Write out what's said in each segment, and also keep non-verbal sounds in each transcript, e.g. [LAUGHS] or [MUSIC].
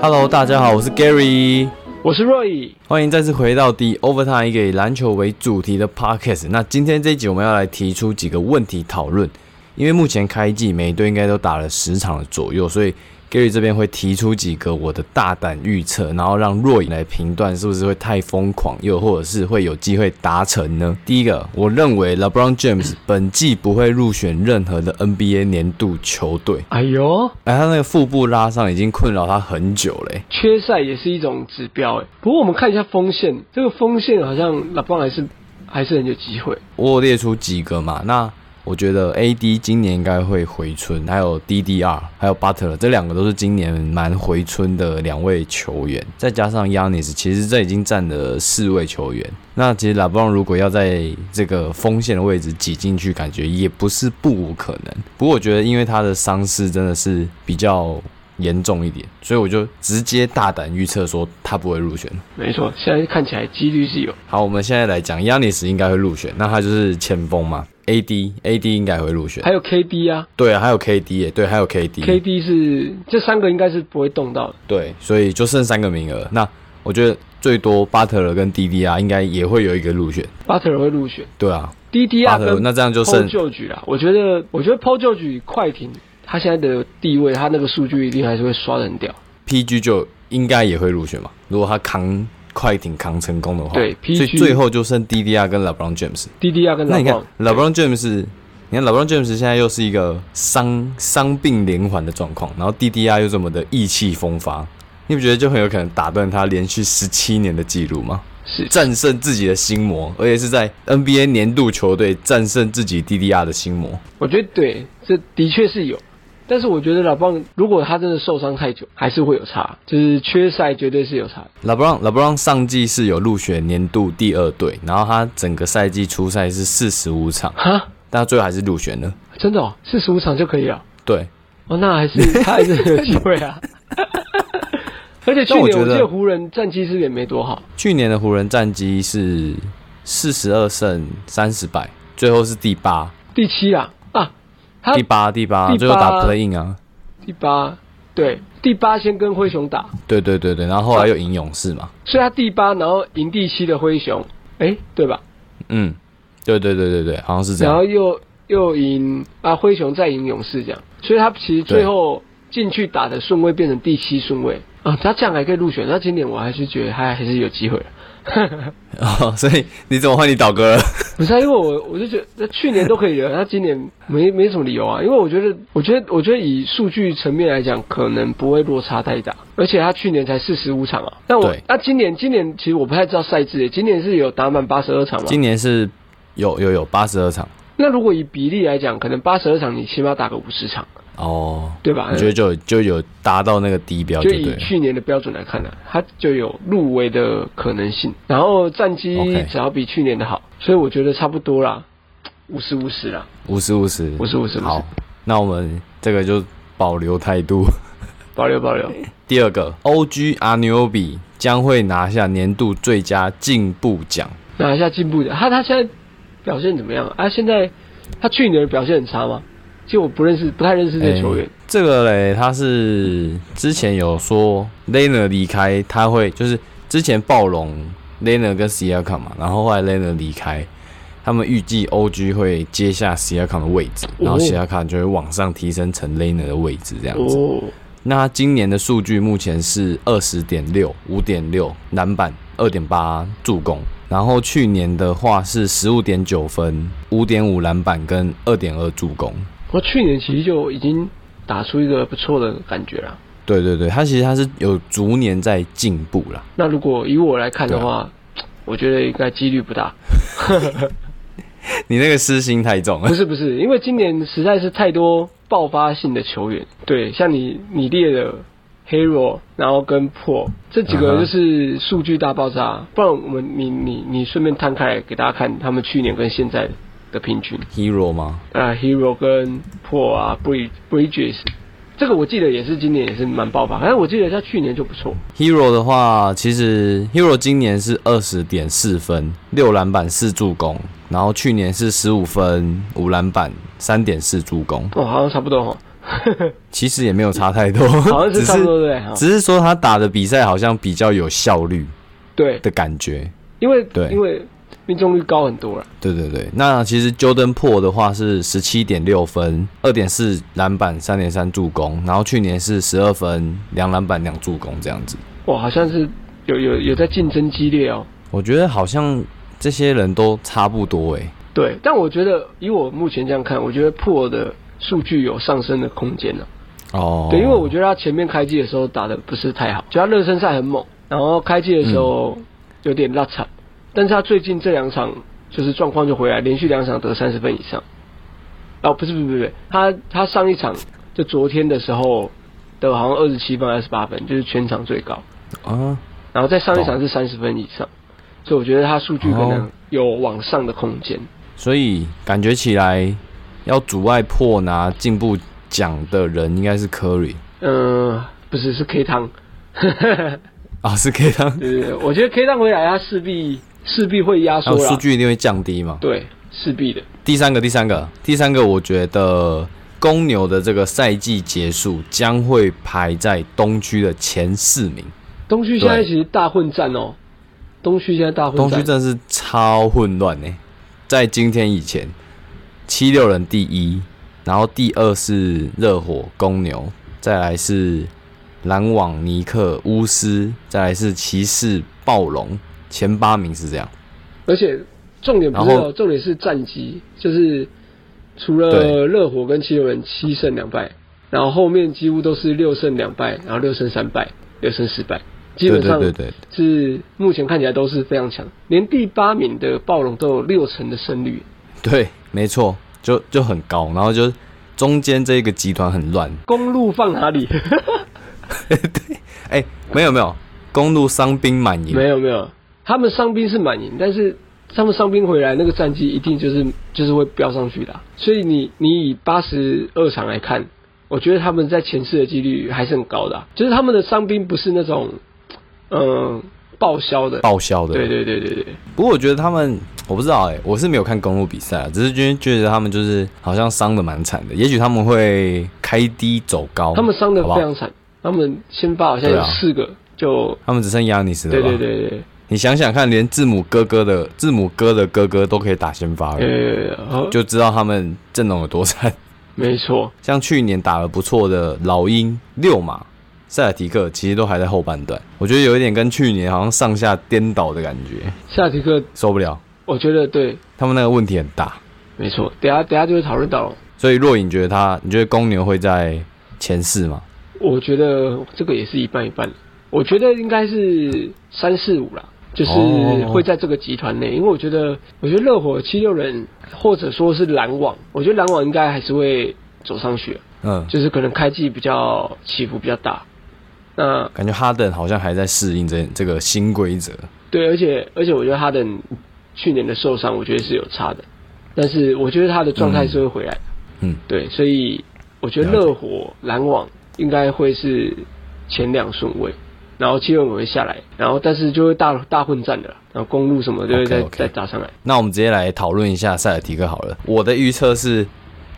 Hello，大家好，我是 Gary，我是 Roy，欢迎再次回到 The Overtime 一个以篮球为主题的 Podcast。那今天这一集我们要来提出几个问题讨论，因为目前开季每队应该都打了十场左右，所以 Gary 这边会提出几个我的大胆预测，然后让若影来评断是不是会太疯狂，又或者是会有机会达成呢？第一个，我认为 LeBron James 本季不会入选任何的 NBA 年度球队。哎呦，哎，他那个腹部拉伤已经困扰他很久嘞、缺赛也是一种指标哎。不过我们看一下锋线，这个锋线好像 LeBron 还是还是很有机会。我有列出几个嘛，那我觉得 AD 今年应该会回春，还有 DDR，还有 Butler 这两个都是今年蛮回春的两位球员，再加上 Yanis，其实这已经占了四位球员。那其实 LeBron 如果要在这个锋线的位置挤进去，感觉也不是不无可能。不过我觉得，因为他的伤势真的是比较严重一点，所以我就直接大胆预测说他不会入选。没错，现在看起来几率是有。好，我们现在来讲，Yanis 应该会入选，那他就是前锋嘛。AD AD 应该会入选，还有 KD 啊对啊，还有 KD 耶，对，还有 KD，，KD 是这三个应该是不会动到的。对，所以就剩三个名额。那我觉得最多巴特勒跟 DDR 应该也会有一个入选，Butler 会入选对啊特勒跟那这样就剩 Paul George 啦。我觉得，我觉得 Paul George 快艇他现在的地位，他那个数据一定还是会刷的很屌。PG 就应该也会入选嘛。如果他扛快艇扛成功的话，对所以最后就剩 DDR 跟 LeBron James。DDR 跟那你看 LeBron LeBron James，你看 LeBron James 现在又是一个伤伤病连环的状况，然后 DDR 又这么的意气风发，你不觉得就很有可能打断他连续十七年的记录吗？是战胜自己的心魔，而且是在 NBA 年度球队战胜自己 DDR 的心魔。我觉得对，这的确是有。但是我觉得老棒如果他真的受伤太久，还是会有差，就是缺赛绝对是有差。LeBron LeBron 上季是有入选年度第二队，然后他整个赛季出赛是四十五场，哈，但他最后还是入选了。真的哦，四十五场就可以了。对，哦，那还是 [LAUGHS] 他还是有机会啊。[LAUGHS] 而且去年我记得湖人战绩是也没多好，去年的湖人战绩是四十二胜三十败，最后是第八，第七啦啊，他第八第八，最后打 play in 啊。第八，对，第八先跟灰熊打，对对对对，然后后来又赢勇士嘛。所以他第八，然后赢第七的灰熊，哎，对吧？嗯，对对对对对，好像是这样然后。又又赢啊灰熊，再赢勇士这样，所以他其实最后进去打的顺位变成第七顺位啊，他这样还可以入选，那今年我还是觉得他还是有机会的。[LAUGHS] 哦，所以你怎么换你倒戈了？[LAUGHS] 不是、啊，因为我我就觉得那去年都可以了，他今年没没什么理由啊。因为我觉得，我觉得，我觉得以数据层面来讲，可能不会落差太大。而且他去年才四十五场啊，那我对那今年今年其实我不太知道赛制耶，今年是有打满八十二场吗？今年是有有有八十二场那如果以比例来讲，可能八十二场你起码打个五十场，哦，对吧？我觉得就有就有达到那个低标就以就对了。去年的标准来看呢、它就有入围的可能性。然后战绩只要比去年的好，所以我觉得差不多啦，五十五十啦。五十五十，五十五十好，那我们这个就保留态度。[LAUGHS] 保留保留。第二个，OG 阿牛比将会拿下年度最佳进步奖。拿下进步奖。他他现在表现怎么样啊？现在他去年的表现很差吗？其实我不认识，不太认识这个球员。诶这个嘞，他是之前有说 l e n a 离开，他会就是之前暴龙 l e n a 跟 s i a k a 嘛，然后后来 l e n a 离开，他们预计 OG 会接下 s i a k a 的位置，然后 s i a k a 就会往上提升成 l e n a 的位置这样子。哦，那他今年的数据目前是二十点六、五点六篮板、二点八助攻，然后去年的话是十五点九分、五点五篮板跟二点二助攻。我去年其实就已经打出一个不错的感觉了。对对对，他其实他是有逐年在进步啦。那如果以我来看的啊话，我觉得应该几率不大。[LAUGHS] 你那个私心太重了不。是不是，因为今年实在是太多爆发性的球员。对，像你你列的 Hero，然后跟 Pro 这几个 [LAUGHS] 就是数据大爆炸。不然我们你你你顺便摊开来给大家看他们去年跟现在的平均。Hero 吗？啊，Hero 跟 Pro 啊，Bridge Bridges，这个我记得也是今年也是蛮爆发，反正我记得他去年就不错。Hero 的话，其实 Hero 今年是二十点四分，六篮板四助攻，然后去年是十五分五篮板三点四助攻，哦，好像差不多哦，[LAUGHS] 其实也没有差太多，好像是差不多对，只是说他打的比赛好像比较有效率对，的感觉。因为对因为命中率高很多了。对对对，那其实 Jordan Po 的话是十七点六分，二点四篮板，三点三助攻，然后去年是十二分，两篮板两助攻这样子。哇，好像是有有有在竞争激烈哦。我觉得好像这些人都差不多欸诶、对，但我觉得以我目前这样看，我觉得破的数据有上升的空间呢、哦，对，因为我觉得他前面开机的时候打的不是太好，就他热身赛很猛，然后开机的时候有点拉惨，但是他最近这两场就是状况就回来，连续两场得三十分以上。哦，不是不是不是，他他上一场就昨天的时候得好像二十七分二十八分，就是全场最高，啊，然后在上一场是三十分以上，所以我觉得他数据可能哦。有往上的空间。所以感觉起来要阻碍破拿进步奖的人应该是 Curry 嗯、不是是 K 汤。[LAUGHS] 啊，是 K 汤，[LAUGHS] 对对对，我觉得 K 汤回来，他势必势必会压缩。数据一定会降低嘛。对，势必的。第三个，第三个，第三个，我觉得公牛的这个赛季结束将会排在东区的前四名。东区现在其实大混战哦，东区现在大混战东区。真的是超混乱呢、在今天以前，七六人第一，然后第二是热火、公牛，再来是篮网、尼克、巫师，再来是骑士、暴龙，前八名是这样。而且重点不是哦，重点是战绩，就是除了热火跟七六人七胜两败，然后后面几乎都是六胜两败，然后六胜三败，六胜四败，基本上对对对，是目前看起来都是非常强，连第八名的暴龙都有六成的胜率。对，没错，就就很高，然后就中间这个集团很乱。公路放哪里？[LAUGHS] 对哎、没有没有，公路伤兵满营，没有没有，他们伤兵是满赢，但是他们伤兵回来，那个战绩一定就是就是会飙上去的啊、所以你你以八十二场来看，我觉得他们在前四的几率还是很高的啊、就是他们的伤兵不是那种嗯报销的。报销的。对对对对对，不过我觉得他们，我不知道哎、我是没有看公路比赛啊，只是觉得觉得他们就是好像伤的蛮惨的，也许他们会开低走高，他们伤的非常惨，他们先发好像有四个就。他们只剩亚尼斯了对吧？对对对，你想想看，连字母哥哥的字母哥的哥哥都可以打先发了，就知道他们阵容有多惨。[LAUGHS] 没错，像去年打得不错的老鹰、六马、塞尔提克，其实都还在后半段，我觉得有一点跟去年好像上下颠倒的感觉，塞尔提克，受不了。我觉得对，他们那个问题很大，没错，等下等下就会讨论到了。所以若隐觉得他，你觉得公牛会在前四吗？我觉得这个也是一半一半，我觉得应该是三四五啦，就是哦会在这个集团内，因为我觉得，我觉得热火七六人或者说是篮网，我觉得篮网应该还是会走上去，嗯，就是可能开季比较起伏比较大。那感觉哈登好像还在适应这这个新规则。对，而且而且我觉得哈登去年的受伤，我觉得是有差的，但是我觉得他的状态是会回来的。嗯，对，所以我觉得热火、篮网应该会是前两顺位，然后七六人会下来，然后但是就会大大混战的，然后公路什么就会再再打上来。那我们直接来讨论一下塞尔提克好了。我的预测是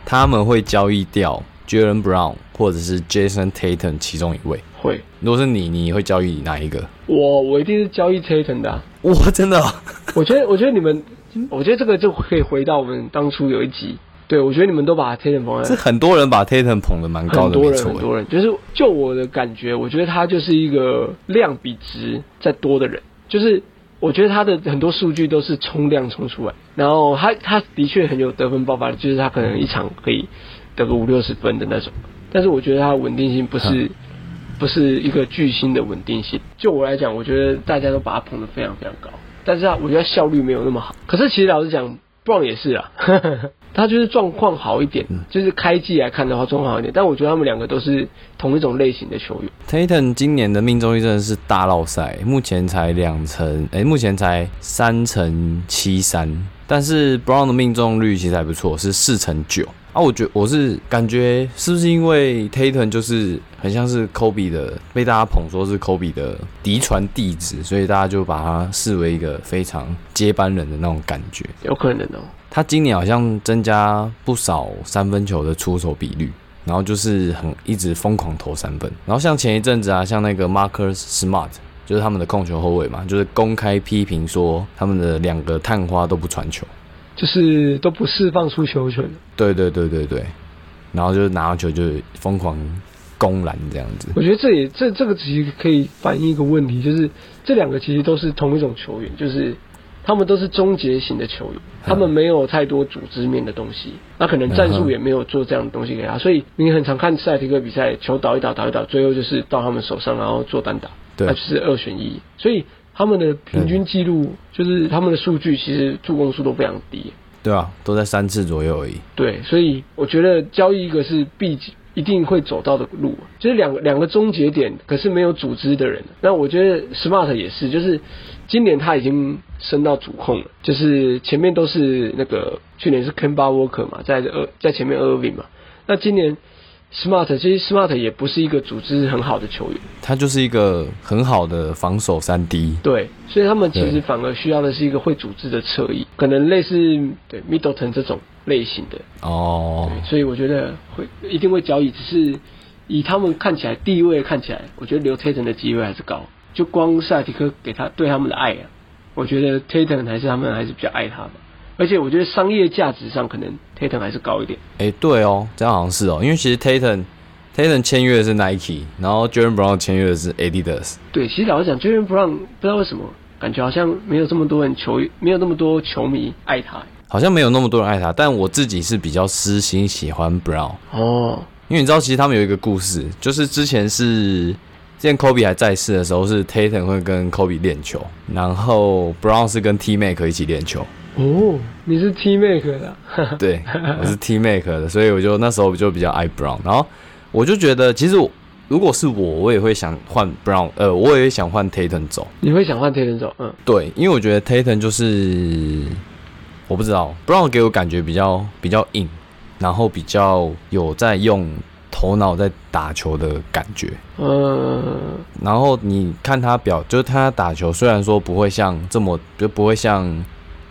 他们会交易掉 Jalen Brown 或者是 Jason Tatum 其中一位。会，如果是你，你会交易哪一个？我我一定是交易 Tatum 的啊、哇，真的哦、我觉得我觉得你们，我觉得这个就可以回到我们当初有一集，对我觉得你们都把 Tatum 捧在是很多人把 Tatum 捧的蛮高的，很多人很多人，就是就我的感觉，我觉得他就是一个量比值再多的人，就是我觉得他的很多数据都是冲量冲出来，然后他他的确很有得分爆发力，就是他可能一场可以得个五六十分的那种，但是我觉得他稳定性不是。不是一个巨星的稳定性，就我来讲，我觉得大家都把他捧得非常非常高，但是啊我觉得效率没有那么好。可是其实老实讲，Brown 也是啊，[LAUGHS] 他就是状况好一点，就是开季来看的话状况好一点，但我觉得他们两个都是同一种类型的球员。taton 今年的命中率真的是大落赛，目前才两成，哎、目前才三成七三，但是 Brown 的命中率其实还不错，是四成九。啊，我觉我是感觉是不是因为 Tatum 就是很像是 Kobe 的，被大家捧说是 Kobe 的嫡传弟子，所以大家就把他视为一个非常接班人的那种感觉。有可能哦。他今年好像增加不少三分球的出手比率，然后就是很一直疯狂投三分。然后像前一阵子啊，像那个 Marcus Smart，就是他们的控球后卫嘛，就是公开批评说他们的两个探花都不传球。就是都不释放出球权，对对对对对，然后就拿到球就疯狂攻篮这样子。我觉得这也这这个其实可以反映一个问题，就是这两个其实都是同一种球员，就是他们都是终结型的球员，他们没有太多组织面的东西，那可能战术也没有做这样的东西给他，所以你很常看赛提克比赛，球倒一倒倒一倒，最后就是到他们手上，然后做单打，那就是二选一，所以。他们的平均记录就是他们的数据，其实助攻数都非常低。对啊，都在三次左右而已。对，所以我觉得交易一个是必一定会走到的路，就是两个两个终结点，可是没有组织的人。那我觉得 Smart 也是，就是今年他已经升到主控了，就是前面都是那个去年是 Kemba Walker 嘛，在二在前面 Irving 嘛，那今年。Smart 其实 Smart 也不是一个组织很好的球员，他就是一个很好的防守三 D。对，所以他们其实反而需要的是一个会组织的侧翼，可能类似对 Middleton 这种类型的。哦。对，所以我觉得会一定会交易，只是以他们看起来地位看起来，我觉得留 Tatum 的机会还是高。就光塞提克给他对他们的爱啊，我觉得 Tatum 还是他们还是比较爱他吧。而且我觉得商业价值上可能 Tatum 还是高一点。哎，对哦，这样好像是哦，因为其实 Tatum Tatum 签约的是 Nike，然后 Jalen Brown 签约的是 Adidas。对，其实老实讲，Jalen Brown 不知道为什么感觉好像没有这么多人球，没有那么多球迷爱他。好像没有那么多人爱他，但我自己是比较私心喜欢 Brown。哦。因为你知道，其实他们有一个故事，就是之前是之前 Kobe 还在世的时候，是 Tatum 会跟 Kobe 练球，然后 Brown 是跟 T Mac 一起练球。哦，你是 T Make 的，[LAUGHS] 对，我是 T Make 的，所以我就那时候就比较爱 Brown，然后我就觉得，其实如果是我，我也会想换 Brown，呃，我也想换 Tatum 走。你会想换 Tatum 走？嗯，对，因为我觉得 Tatum 就是我不知道，Brown 给我感觉比较比较硬，然后比较有在用头脑在打球的感觉。嗯，然后你看他表，就是他打球，虽然说不会像这么，就不会像。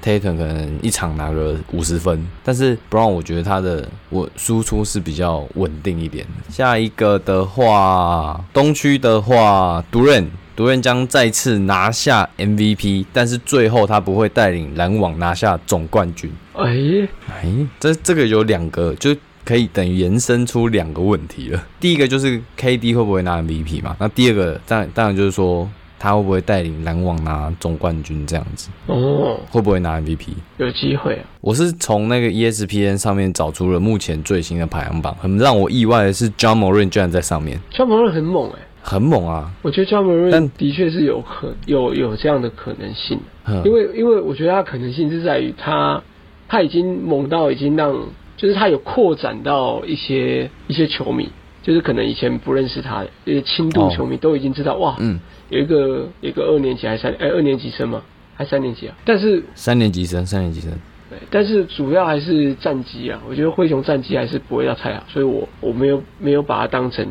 Tatum 可能一场拿个五十分，但是 Brown 我觉得他的我输出是比较稳定一点。下一个的话，东区的话，独任独任将再次拿下 MVP，但是最后他不会带领篮网拿下总冠军。哎哎，这这个有两个，就可以等于延伸出两个问题了。第一个就是 KD 会不会拿 MVP 嘛？那第二个当然当然就是说。他会不会带领篮网拿总冠军这样子？哦，会不会拿 MVP？有机会啊！我是从那个 ESPN 上面找出了目前最新的排行榜，很让我意外的是，John Moran 居然在上面。John Moran 很猛哎，很猛啊！我觉得 John Moran 的确是有可有有这样的可能性，因为因为我觉得他可能性是在于他他已经猛到已经让，就是他有扩展到一些一些球迷，就是可能以前不认识他的一些轻度球迷都已经知道哇，嗯。有一个一个二年级还是三哎二年级生嘛，还三年级啊？但是三年级生，三年级生。对，但是主要还是战绩啊。我觉得灰熊战绩还是不会要太好，所以我我没有没有把他当成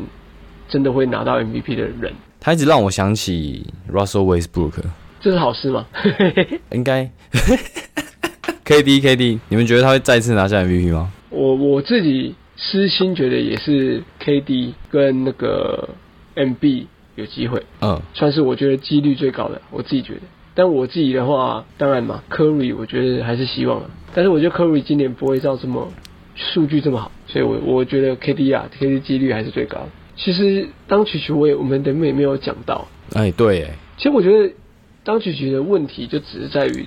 真的会拿到 MVP 的人。他一直让我想起 Russell Westbrook，这是好事吗？[LAUGHS] 应该。[LAUGHS] KD KD，你们觉得他会再次拿下 MVP 吗？我我自己私心觉得也是 KD 跟那个 MB。有机会，嗯，算是我觉得几率最高的，我自己觉得。但我自己的话，当然嘛，Curry 我觉得还是希望啊。但是我觉得 Curry 今年不会照这么数据这么好，所以我我觉得 KD 啊，KD 几率还是最高。其实当曲曲我也我们等会也没有讲到，哎，对，哎，其实我觉得当曲曲的问题就只是在于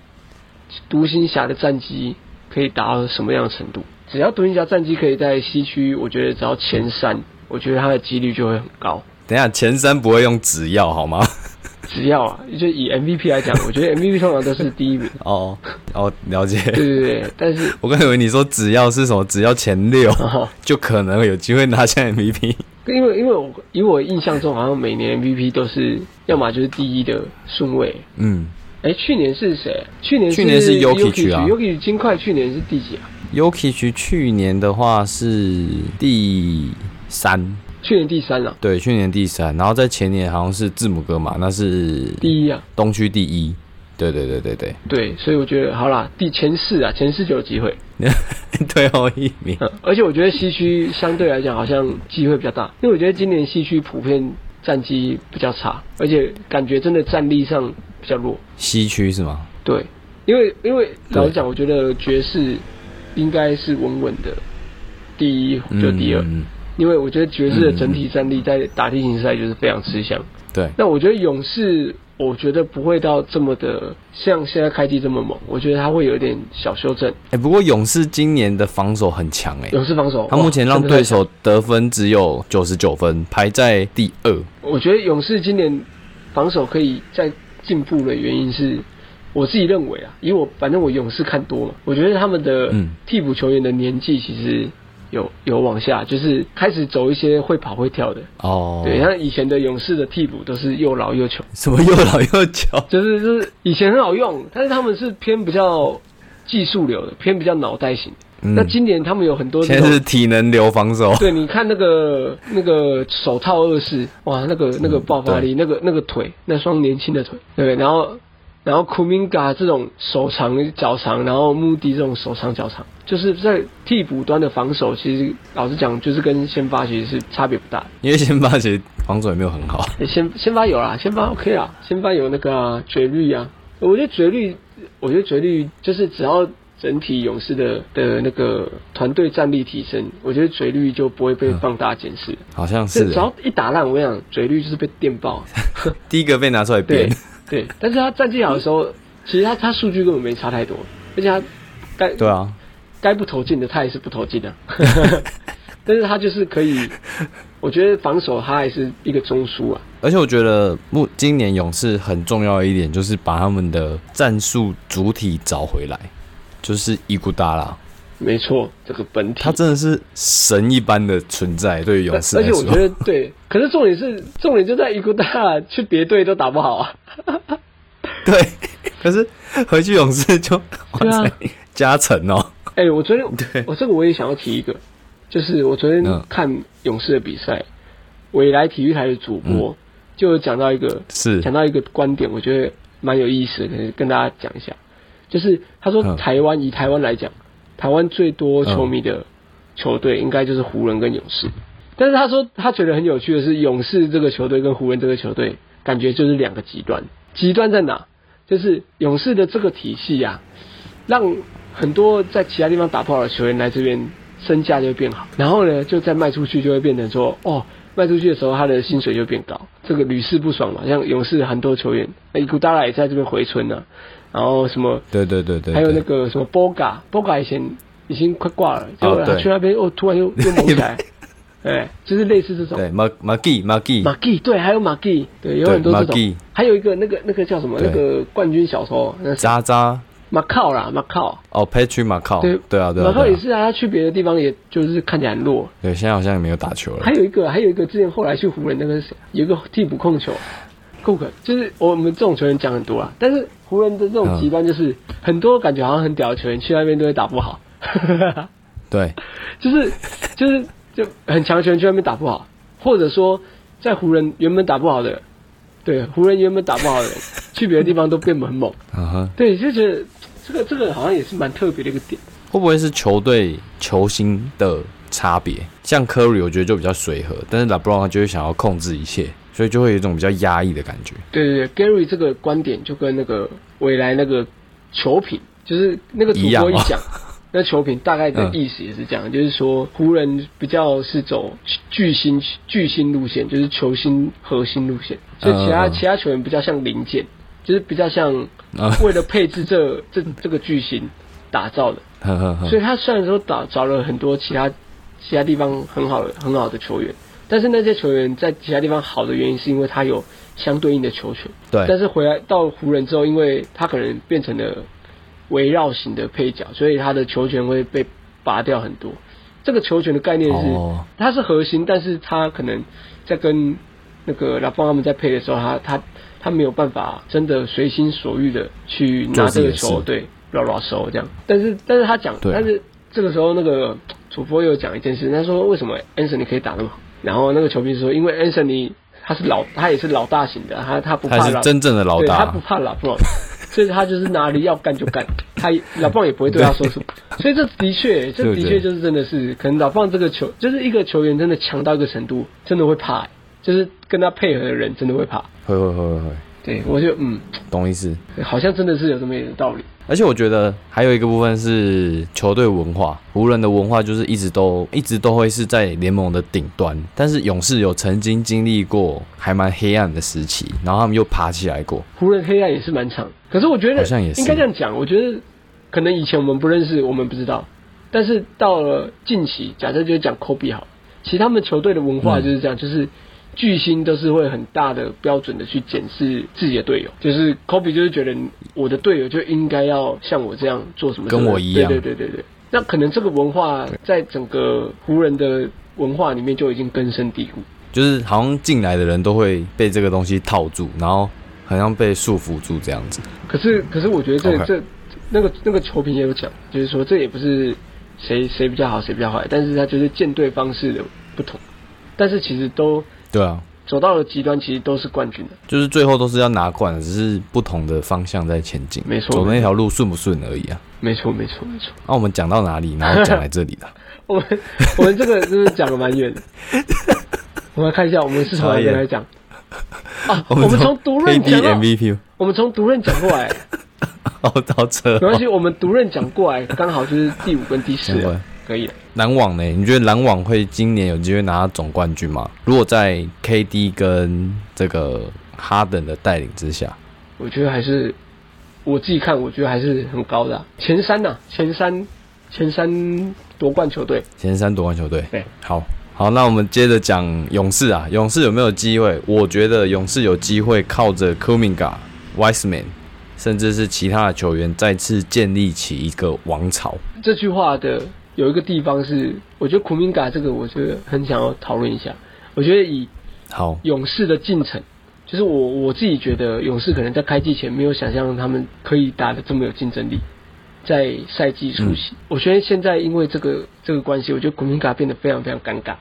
独行侠的战绩可以达到什么样的程度。只要独行侠战绩可以在西区，我觉得只要前三，我觉得他的几率就会很高。等下，前三不会用只要好吗？[LAUGHS] 只要啊，就以 MVP 来讲，我觉得 MVP 通常都是第一名。哦哦，了解。对对对，但是 [LAUGHS] 我刚以为你说只要是什么，只要前六 [LAUGHS] 就可能有机会拿下 MVP。因为因为我以我印象中，好像每年 MVP 都是要么就是第一的顺位。嗯。哎，去年是谁？去年去年是 Yuki 啊，Yuki 金块去年是第几啊？Yokichi 去年的话是第三，去年第三了，对，去年第三，然后在前年好像是字母哥嘛，那是第一啊，东区第一，对对对对对，对，所以我觉得好啦，第前四啊，前四就有机会，[LAUGHS] 最后一名，嗯，而且我觉得西区相对来讲好像机会比较大，因为我觉得今年西区普遍战绩比较差，而且感觉真的战力上比较弱，西区是吗？对，因为因为老实讲，我觉得爵士应该是稳稳的第一就第二，嗯，因为我觉得爵士的整体战力在打地形赛就是非常吃香。对，那我觉得勇士，我觉得不会到这么的像现在开季这么猛，我觉得他会有一点小修正。哎、不过勇士今年的防守很强哎、勇士防守，他目前让对手得分只有九十九分，排在第二。我觉得勇士今年防守可以再进步的原因是，我自己认为啊，以我反正我勇士看多嘛，我觉得他们的嗯替补球员的年纪其实有有往下，就是开始走一些会跑会跳的。哦，对，像以前的勇士的替补都是又老又穷，什么又老又穷？就是就是以前很好用，但是他们是偏比较技术流的，偏比较脑袋型。嗯那今年他们有很多这种现在是体能流防守。对，你看那个那个手套二世，哇，那个那个爆发力，那个那个腿，那双年轻的腿，对？然后然后库明嘎这种手长脚长，然后穆迪这种手长脚长，就是在替补端的防守，其实老实讲，就是跟先发其实是差别不大。因为先发其实防守也没有很好。欸 [LAUGHS] 先先发有啦，先发 OK 啦，先发有那个、啊、绝律啊，我觉得绝律，我觉得绝律就是只要整体勇士的的那个团队战力提升，我觉得嘴律就不会被放大检视。好像是只要一打烂，我跟你讲，嘴律就是被电爆。[LAUGHS] 第一个被拿出来对编。对，但是他战绩好的时候，其实他他数据根本没差太多，而且他该对啊，该不投进的他也是不投进的，[LAUGHS] 但是他就是可以，我觉得防守他还是一个中枢啊。而且我觉得目今年勇士很重要的一点就是把他们的战术主体找回来，就是伊古达拉，没错，这个本体他真的是神一般的存在，对于勇士来说。而且我觉得对，可是重点是重点就在伊古达去别队都打不好啊。[LAUGHS] 对，可是回去勇士就对啊加成哦。哎、我昨天 [LAUGHS] 对我这个我也想要提一个，就是我昨天嗯看勇士的比赛，未来体育台的主播、就讲到一个嗯是讲到一个观点，我觉得蛮有意思的，跟大家讲一下。就是他说嗯台湾、以台湾来讲，台湾最多球迷的球队应该就是湖人跟勇士。但是他说他觉得很有趣的是，勇士这个球队跟湖人这个球队感觉就是两个极端。极端在哪？就是勇士的这个体系啊，让很多在其他地方打不好的球员来这边，身价就会变好，然后呢，就再卖出去就会变成说，哦，卖出去的时候他的薪水就变高，这个屡试不爽嘛。像勇士很多球员，伊古达拉也在这边回春呢、然后什么，对对对对，还有那对个什么波嘎，波嘎以前已经快挂了，结果他去那边哦，突然又又猛起来，[LAUGHS] 哎，就是类似这种。对马马基马基马基对，还有马基对，有很多这种还有一个那个那个叫什么？那个冠军小偷，那渣渣马靠啦，马靠。哦，Patrick 马靠对对啊对啊，马靠也是啊，他去别的地方，也就是看起来很弱。对，现在好像也没有打球了还。有一个，还有一个之前后来去湖人那个是谁？有一个替补控球，Cook，就是我们这种球员讲很多啊，但是湖人的这种极端就是、很多感觉好像很屌的球员去那边都会打不好，[LAUGHS] 对，就是就是就很强的球员去那边打不好，或者说在湖人原本打不好的，对湖人原本打不好的人，去别的地方都变很猛，啊哈，对，就觉得这个这个好像也是蛮特别的一个点。会不会是球队球星的差别？像 Curry，我觉得就比较随和，但是 LeBron 他就会想要控制一切，所以就会有一种比较压抑的感觉。对对对，Gary 这个观点就跟那个未来那个球品，就是那个主播一讲，[LAUGHS] 那球品大概的意思也是这样，就是说湖人比较是走巨星巨星路线，就是球星核心路线，所以其他、其他球员比较像零件，就是比较像啊为了配置这这这个巨星打造的。所以他虽然说找找了很多其他其他地方很好的很好的球员，但是那些球员在其他地方好的原因是因为他有相对应的球权。对但，是回来到湖人之后，因为他可能变成了围绕型的配角，所以他的球权会被拔掉很多。这个球权的概念是，哦他是核心，但是他可能在跟那个拉邦他们在配的时候，他他他没有办法真的随心所欲的去拿这个球，对，拉拉手这样。但是但是他讲，啊但是这个时候那个主播又讲一件事，他说为什么 Anthony 可以打那么好？然后那个球迷说，因为 Anthony 他是老，他也是老大型的，他他不怕他是老，真正的老大他不，怕老 b [LAUGHS] 所以他就是哪里要干就干，他老棒也不会对他说什么。[LAUGHS] 所以这的确，这的确就是真的是，可能老棒这个球，就是一个球员真的强到一个程度，真的会怕、就是跟他配合的人真的会怕。会会会会会，对我就嗯，懂意思。好像真的是有这么一点道理。而且我觉得还有一个部分是球队文化，湖人的文化就是一直都一直都会是在联盟的顶端，但是勇士有曾经经历过还蛮黑暗的时期，然后他们又爬起来过。湖人黑暗也是蛮长，可是我觉得好像也是应该这样讲，我觉得可能以前我们不认识，我们不知道，但是到了近期，假设就是讲科比好，其实他们球队的文化嗯就是这样，就是巨星都是会很大的标准的去检视自己的队友，就是科比就是觉得我的队友就应该要像我这样做什么，跟我一样对对对对对。那可能这个文化在整个湖人的文化里面就已经根深蒂固。就是好像进来的人都会被这个东西套住，然后好像被束缚住这样子。可是，可是我觉得这这那个那个球评也有讲，就是说这也不是谁谁比较好谁比较坏，但是他就是建队方式的不同，但是其实都对啊，走到了极端，其实都是冠军的。就是最后都是要拿冠的，只是不同的方向在前进。没错走那条路顺不顺而已啊。没错，没错，没错。那、我们讲到哪里，然后讲来这里的。[LAUGHS] 我们我们这个真的讲的蛮远的。[LAUGHS] 我们来看一下，我们是从哪边来讲啊？我们从独任讲到，MVP，我们从独任讲过来，好好扯、哦。没关系，我们独任讲过来，刚好就是第五跟第四啊讲过来，可以了。篮网呢？你觉得篮网会今年有机会拿到总冠军吗？如果在 KD 跟这个哈登的带领之下，我觉得还是我自己看，我觉得还是很高的啊、前三呐、前三前三夺冠球队。前三夺冠球队。对，好好，那我们接着讲勇士啊，勇士有没有机会？我觉得勇士有机会靠着 Kuminga、Wiseman，甚至是其他的球员再次建立起一个王朝。这句话的有一个地方是，我觉得库明嘎这个，我觉得很想要讨论一下。我觉得以好，勇士的进程，就是我我自己觉得勇士可能在开季前没有想象他们可以打的这么有竞争力，在赛季初期，我觉得现在因为这个这个关系，我觉得古明嘎变得非常非常尴尬。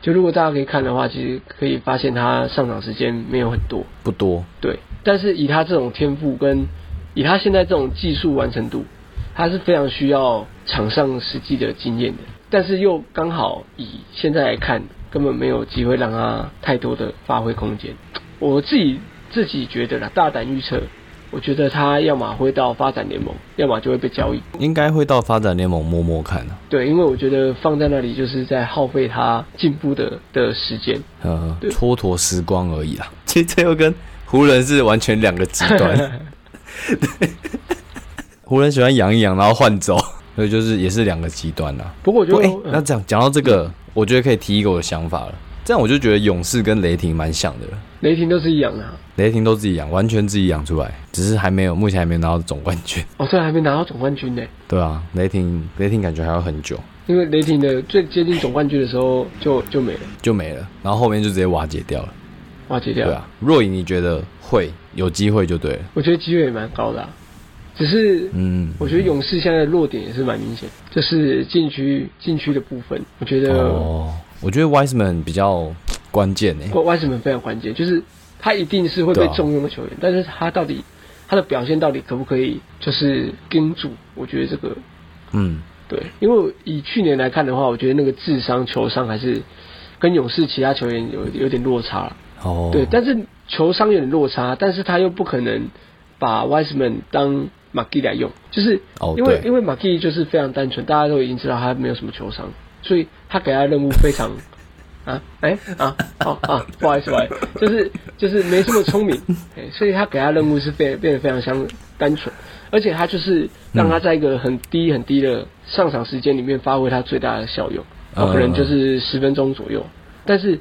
就如果大家可以看的话，其实可以发现他上场时间没有很多，不多，对，但是以他这种天赋跟以他现在这种技术完成度，他是非常需要场上实际的经验的。但是又刚好以现在来看，根本没有机会让他太多的发挥空间。我自己自己觉得啦，大胆预测，我觉得他要么会到发展联盟，要么就会被交易。应该会到发展联盟摸摸看啊。对，因为我觉得放在那里就是在耗费他进步的的时间。呃对，蹉跎时光而已啦。[LAUGHS] 其实这又跟湖人是完全两个极端。[LAUGHS] 湖人喜欢养一养，然后换走，[LAUGHS] 所以就是也是两个极端啦。不过我觉得，不哎、嗯那这样讲到这个，我觉得可以提一个我的想法了。这样我就觉得勇士跟雷霆蛮像的了。雷霆都是一样的啊、雷霆都自己养，完全自己养出来，只是还没有，目前还没有拿到总冠军。哦，这还没拿到总冠军呢。对啊，雷霆雷霆感觉还要很久因为雷霆的最接近总冠军的时候就就没了，就没了，然后后面就直接瓦解掉了。瓦解掉。对啊，若隐你觉得会有机会就对了。我觉得机会也蛮高的、啊，只是嗯，我觉得勇士现在的弱点也是蛮明显，就是禁区禁区的部分，我觉得哦，我觉得 Wiseman 比较关键欸诶、外外 m 非常关键，就是他一定是会被重用的球员，但是他到底他的表现到底可不可以就是盯住？我觉得这个嗯，对，因为以去年来看的话，我觉得那个智商、球商还是跟勇士其他球员有有点落差了。哦，对，但是球商有点落差，但是他又不可能把 Wiseman 当马基来用，就是因为因为马基就是非常单纯，大家都已经知道他没有什么球商，所以他给他的任务非常 [LAUGHS] 啊哎啊哦啊 [LAUGHS] 不好意思不好意思，就是就是没这么聪明，[LAUGHS] 哎，所以他给他任务是变变得非常相单纯，而且他就是让他在一个很低很低的上场时间里面发挥他最大的效用，哦，可能就是十分钟左右，但是。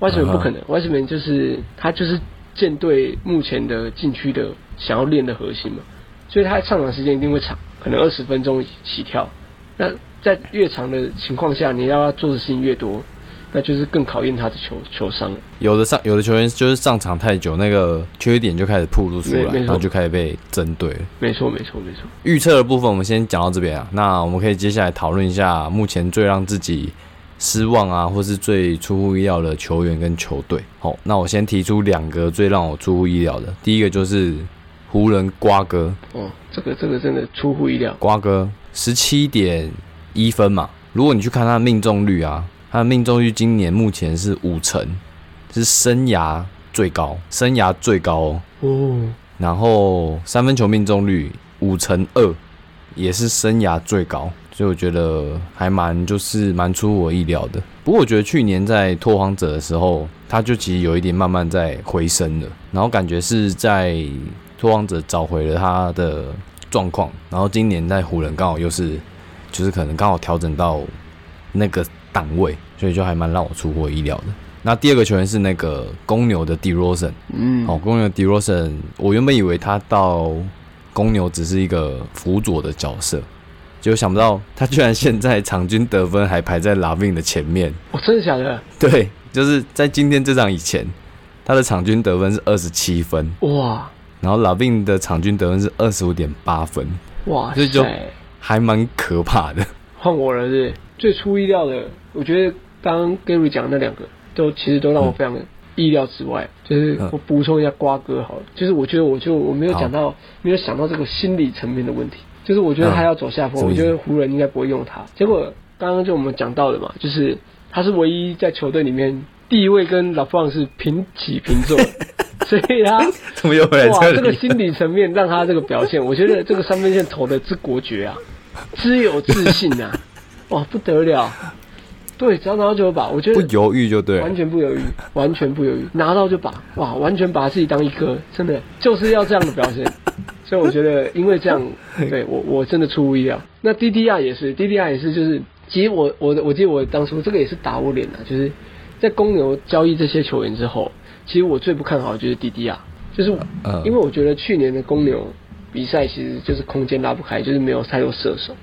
外什么不可能？外什么就是他就是舰队目前的禁区的想要练的核心嘛，所以他上场时间一定会长，可能二十分钟起跳。那在越长的情况下，你要他做的事情越多，那就是更考验他的球球商了。有的上有的球员就是上场太久，那个缺点就开始暴露出来，然后就开始被针对。没错，没错，没错。预测的部分我们先讲到这边啊，那我们可以接下来讨论一下目前最让自己失望啊，或是最出乎意料的球员跟球队。好，那我先提出两个最让我出乎意料的，第一个就是湖人瓜哥，哦，这个这个真的出乎意料。瓜哥十七点一分嘛，如果你去看他的命中率啊，他的命中率今年目前是五成，是生涯最高，生涯最高哦。哦，然后三分球命中率五成二，也是生涯最高，所以我觉得还蛮就是蛮出乎我意料的。不过我觉得去年在拓荒者的时候，他就其实有一点慢慢在回升了，然后感觉是在拓荒者找回了他的状况，然后今年在湖人刚好又是就是可能刚好调整到那个档位，所以就还蛮让我出乎我意料的。那第二个球员是那个公牛的 d e r o s e n 嗯，哦，公牛 d e r o s e n 我原本以为他到公牛只是一个辅佐的角色，结果想不到他居然现在场均得分还排在拉 v 的前面。[LAUGHS] 哦，真的假的？对，就是在今天这场以前，他的场均得分是二十七分，哇然后拉 v 的场均得分是二十五点八分，哇所以就！还蛮可怕的。换我了是是最出意料的，我觉得刚刚 Gary 讲的那两个都其实都让我非常的意料之外。就是嗯我补充一下瓜哥好了，就是我觉得我就我没有讲到没有想到这个心理层面的问题，就是我觉得他要走下坡，我觉得湖人应该不会用他。结果刚刚就我们讲到的嘛，就是他是唯一在球队里面地位跟老布朗是平起平坐，[LAUGHS] 所以他怎么又回来哇，这个心理层面让他这个表现，我觉得这个三分线投的之国绝啊，之有自信啊，[LAUGHS] 哇，不得了！对，只要拿到就有把，我觉得不犹豫就对完。全不犹豫，完全不犹豫，拿到就把，哇，完全把自己当一哥，真的就是要这样的表现。所以我觉得，因为这样，[LAUGHS] 对我我真的出乎意料。那 DDR 也是，DDR 也是，就是其实我我我记得我当初这个也是打我脸啊，就是在公牛交易这些球员之后，其实我最不看好的就是 DDR，就是嗯因为我觉得去年的公牛比赛其实就是空间拉不开，就是没有太多射手。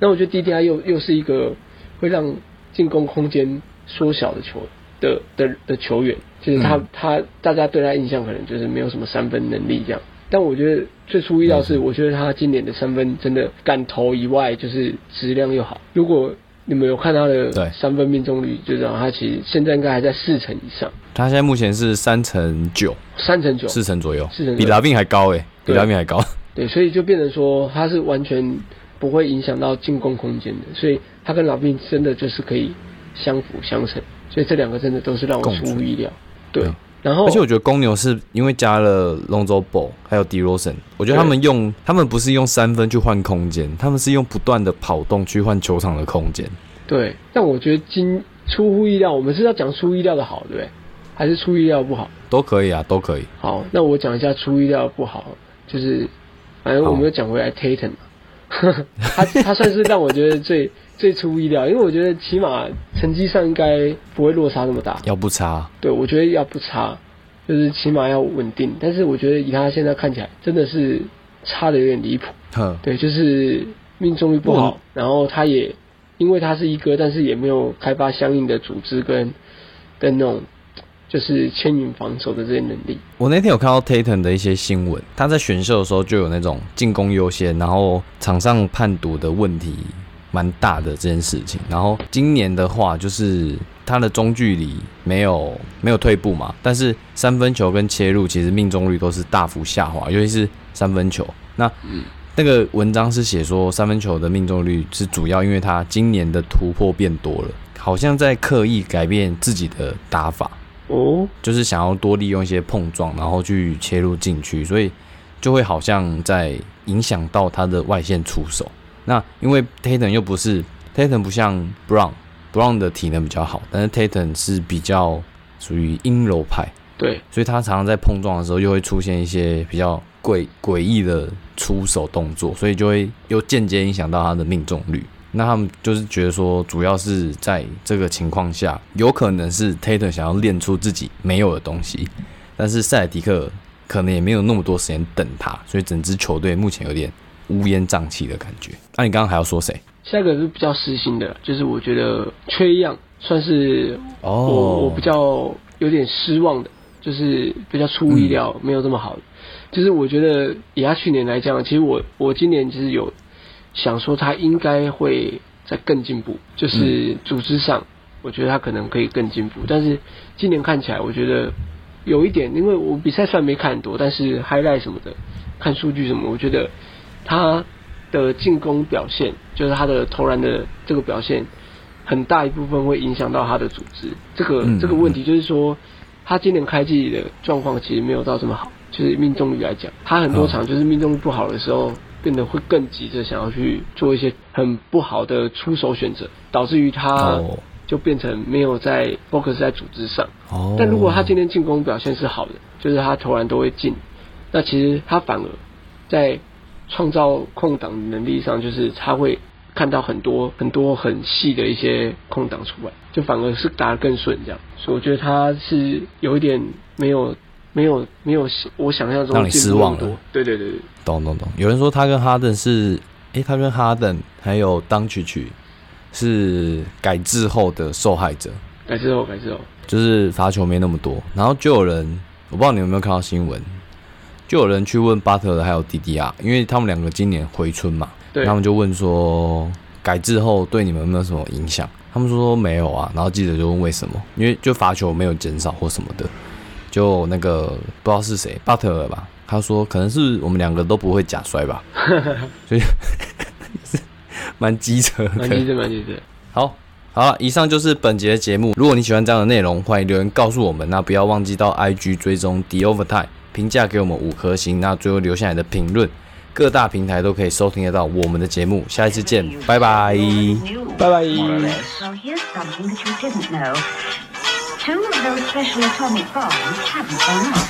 那我觉得 DDR 又又是一个会让进攻空间缩小的球的的的球员，就是他、嗯他大家对他印象可能就是没有什么三分能力这样。但我觉得最出意料是，我觉得他今年的三分真的敢投以外，就是质量又好。如果你们有看他对。的三分命中率，就知道他其实现在应该还在四成以上，他现在目前是三成九，三成九。四成左右。四成，左右。比拉宾还高诶，比对拉宾还高。对，所以就变成说他是完全不会影响到进攻空间的，所以他跟老兵真的就是可以相辅相成，所以这两个真的都是让我出乎意料。对。嗯，然后而且我觉得公牛是因为加了 Lonzo Ball 还有 d e r o s e n 我觉得他们用他们不是用三分去换空间，他们是用不断的跑动去换球场的空间。对，但我觉得今出乎意料，我们是要讲出乎意料的好，对不对？还是出乎意料不好？都可以啊，都可以。好，那我讲一下出乎意料不好，就是反正我们又讲回来 Tatum 嘛，[LAUGHS] 他他算是让我觉得最最出乎意料，因为我觉得起码成绩上应该不会落差那么大。要不差，对，我觉得要不差，就是起码要稳定。但是我觉得以他现在看起来，真的是差的有点离谱。哼，对，就是命中率不好，然后他也因为他是一哥，但是也没有开发相应的组织跟跟那种就是牵引防守的这些能力。我那天有看到 Tatum 的一些新闻，他在选秀的时候就有那种进攻优先，然后场上判读的问题蛮大的这件事情。然后今年的话，就是他的中距离没有没有退步嘛，但是三分球跟切入其实命中率都是大幅下滑，尤其是三分球。那那个文章是写说三分球的命中率是主要因为他今年的突破变多了，好像在刻意改变自己的打法。哦，就是想要多利用一些碰撞，然后去切入禁区，所以就会好像在影响到他的外线出手。那因为 Tatum 又不是 Tatum 不像 Brown，Brown 的体能比较好，但是 Tatum 是比较属于阴柔派，对，所以他常常在碰撞的时候又会出现一些比较诡诡异的出手动作，所以就会又间接影响到他的命中率。那他们就是觉得说，主要是在这个情况下，有可能是 Tatum 想要练出自己没有的东西，但是塞尔迪克可能也没有那么多时间等他，所以整支球队目前有点乌烟瘴气的感觉。那、你刚刚还要说谁？下一个是比较实心的，就是我觉得缺样，算是哦，我我比较有点失望的，就是比较出乎意料，没有这么好的。就是我觉得以他去年来讲，其实我我今年其实有想说他应该会在更进步，就是组织上，我觉得他可能可以更进步。但是今年看起来，我觉得有一点，因为我比赛虽然没看很多，但是 highlight 什么的，看数据什么，我觉得他的进攻表现，就是他的投篮的这个表现，很大一部分会影响到他的组织。这个嗯这个问题就是说，他今年开季的状况其实没有到这么好，就是命中率来讲，他很多嗯场就是命中率不好的时候，变得会更急着想要去做一些很不好的出手选择，导致于他哦就变成没有在 focus 在组织上。哦，但如果他今天进攻表现是好的，就是他投篮都会进，那其实他反而在创造空档的能力上，就是他会看到很多很多很细的一些空档出来，就反而是打得更顺这样。所以我觉得他是有一点没有没有没有我想象中让你失望了。对对对对，懂懂懂。有人说他跟哈登是，诶，他跟哈登还有当曲曲是改制后的受害者，改制后改制后，就是罚球没那么多。然后就有人，我不知道你有没有看到新闻，就有人去问巴特勒还有迪迪亚，因为他们两个今年回春嘛，对他们就问说改制后对你们有没有什么影响？他们说没有啊，然后记者就问为什么？因为就罚球没有减少或什么的，就那个不知道是谁，巴特尔吧，他说可能是我们两个都不会假摔吧，[LAUGHS] 所以 [LAUGHS] 是蛮机车的，蛮机车蛮机车。好，好了，以上就是本节的节目。如果你喜欢这样的内容，欢迎留言告诉我们。那不要忘记到 IG 追踪 The Overtime，评价给我们五颗星。那最后留下你的评论，各大平台都可以收听得到我们的节目。下一次见，拜拜。拜拜。Two of those special atomic bombs haven't gone off.